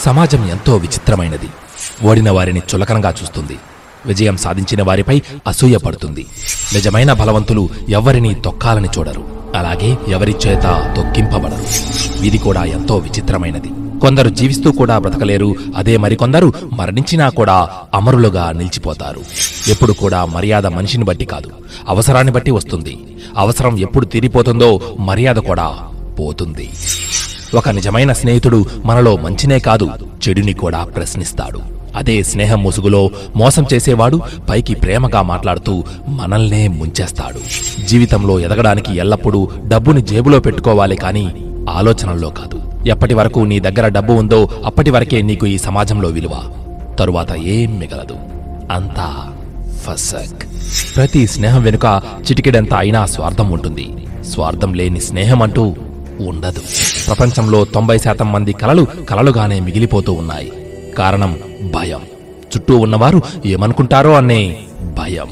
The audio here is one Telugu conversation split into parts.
సమాజం ఎంతో విచిత్రమైనది. ఓడిన వారిని చులకనగా చూస్తుంది. విజయం సాధించిన వారిపై అసూయ పడుతుంది. నిజమైన బలవంతులు ఎవరిని తొక్కాలని చూడరు. అలాగే ఎవరి చేత తొక్కింపబడరు. ఇది కూడా ఎంతో విచిత్రమైనది. కొందరు జీవిస్తూ కూడా బ్రతకలేరు. అదే మరికొందరు మరణించినా కూడా అమరులుగా నిలిచిపోతారు. ఎప్పుడు కూడా మర్యాద మనిషిని బట్టి కాదు. అవసరాన్ని బట్టి వస్తుంది. అవసరం ఎప్పుడు తీరిపోతుందో మర్యాద కూడా పోతుంది. ఒక నిజమైన స్నేహితుడు మనలో మంచినే కాదు చెడుని కూడా ప్రశ్నిస్తాడు. అదే స్నేహం ముసుగులో మోసం చేసేవాడు పైకి ప్రేమగా మాట్లాడుతూ మనల్నే ముంచేస్తాడు. జీవితంలో ఎదగడానికి ఎల్లప్పుడూ డబ్బుని జేబులో పెట్టుకోవాలి కానీ ఆలోచనల్లో కాదు. ఎప్పటి వరకు నీ దగ్గర డబ్బు ఉందో అప్పటి వరకే నీకు ఈ సమాజంలో విలువ. తరువాత ఏం మిగలదు. అంతా ఫసక్. ప్రతి స్నేహం వెనుక చిటికెడంత అయినా స్వార్థం ఉంటుంది. స్వార్థం లేని స్నేహం అంటూ ఉండదు. ప్రపంచంలో తొంభై శాతం మంది కలలు కలలుగానే మిగిలిపోతూ ఉన్నాయి. కారణం భయం. చుట్టూ ఉన్నవారు ఏమనుకుంటారో అనే భయం.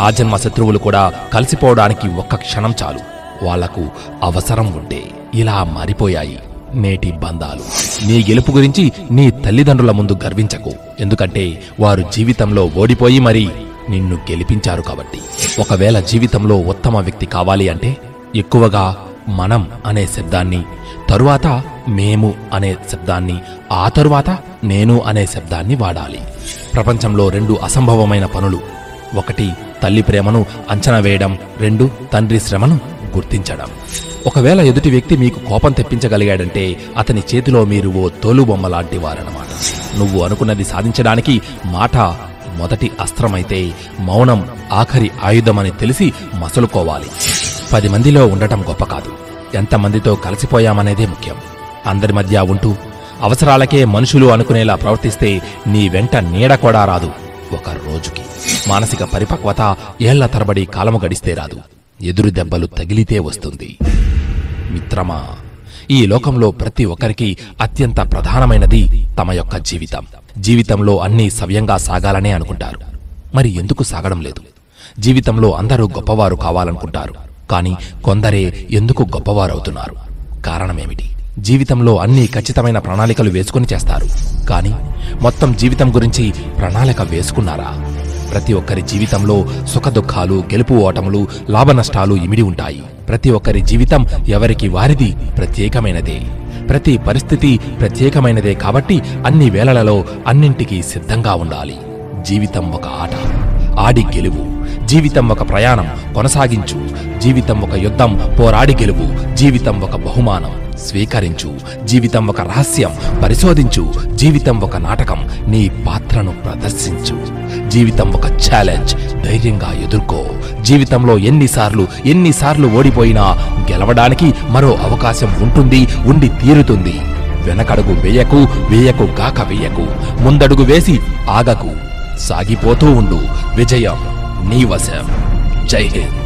ఆజన్మ శత్రువులు కూడా కలిసిపోవడానికి ఒక్క క్షణం చాలు. వాళ్ళకు అవసరం ఉంటే ఇలా మారిపోయాయి నేటి బంధాలు. నీ గెలుపు గురించి నీ తల్లిదండ్రుల ముందు గర్వించకు. ఎందుకంటే వారు జీవితంలో ఓడిపోయి మరీ నిన్ను గెలిపించారు కాబట్టి. ఒకవేళ జీవితంలో ఉత్తమ వ్యక్తి కావాలి అంటే ఎక్కువగా మనం అనే శబ్దాన్ని తరువాత మేము అనే శబ్దాన్ని ఆ తరువాత నేను అనే శబ్దాన్ని వాడాలి. ప్రపంచంలో రెండు అసంభవమైన పనులు. ఒకటి తల్లి ప్రేమను అంచనా వేయడం. రెండు తండ్రి శ్రమను గుర్తించడం. ఒకవేళ ఎదుటి వ్యక్తి మీకు కోపం తెప్పించగలిగాడంటే అతని చేతిలో మీరు ఓ తోలుబొమ్మ లాంటి వారన్నమాట. నువ్వు అనుకున్నది సాధించడానికి మాట మొదటి అస్త్రమైతే మౌనం ఆఖరి ఆయుధమని తెలిసి మసలుకోవాలి. పది మందిలో ఉండటం గొప్ప కాదు. ఎంతమందితో కలిసిపోయామనేదే ముఖ్యం. అందరి మధ్య ఉంటూ అవసరాలకే మనుషులు అనుకునేలా ప్రవర్తిస్తే నీ వెంట నీడ కూడా రాదు. ఒక రోజుకి. మానసిక పరిపక్వత ఏళ్ళ తరబడి కాలము గడిస్తే రాదు. ఎదురు దెబ్బలు తగిలితే వస్తుంది. మిత్రమా ఈ లోకంలో ప్రతి ఒక్కరికి అత్యంత ప్రధానమైనది తమ యొక్క జీవితం. జీవితంలో అన్నీ సవ్యంగా సాగాలనే అనుకుంటారు. మరి ఎందుకు సాగడం లేదు? జీవితంలో అందరూ గొప్పవారు కావాలనుకుంటారు. కానీ కొందరే ఎందుకు గొప్పవారవుతున్నారు? కారణమేమిటి? జీవితంలో అన్ని ఖచ్చితమైన ప్రణాళికలు వేసుకుని చేస్తారు. కానీ మొత్తం జీవితం గురించి ప్రణాళిక వేసుకున్నారా? ప్రతి ఒక్కరి జీవితంలో సుఖదుఖాలు గెలుపు ఓటములు లాభనష్టాలు ఇమిడి ఉంటాయి. ప్రతి ఒక్కరి జీవితం ఎవరికి వారిది ప్రత్యేకమైనదే. ప్రతి పరిస్థితి ప్రత్యేకమైనదే కాబట్టి అన్ని వేళలలో అన్నింటికీ సిద్ధంగా ఉండాలి. జీవితం ఒక ఆట. ఆడి గెలువు. జీవితం ఒక ప్రయాణం కొనసాగించు. జీవితం ఒక యుద్ధం పోరాడి గెలువు. జీవితం ఒక బహుమానం స్వీకరించు. జీవితం ఒక రహస్యం పరిశోధించు. జీవితం ఒక నాటకం నీ పాత్రను ప్రదర్శించు. జీవితం ఒక ఛాలెంజ్ ధైర్యంగా ఎదుర్కో. జీవితంలో ఎన్నిసార్లు ఎన్నిసార్లు ఓడిపోయినా గెలవడానికి మరో అవకాశం ఉంటుంది ఉండి తీరుతుంది. వెనకడుగు వేయకు వేయకు గాక వేయకు. ముందడుగు వేసి ఆగకు. సాగిపోతూ ఉండు. విజయం నీ వశం. జై హింద్.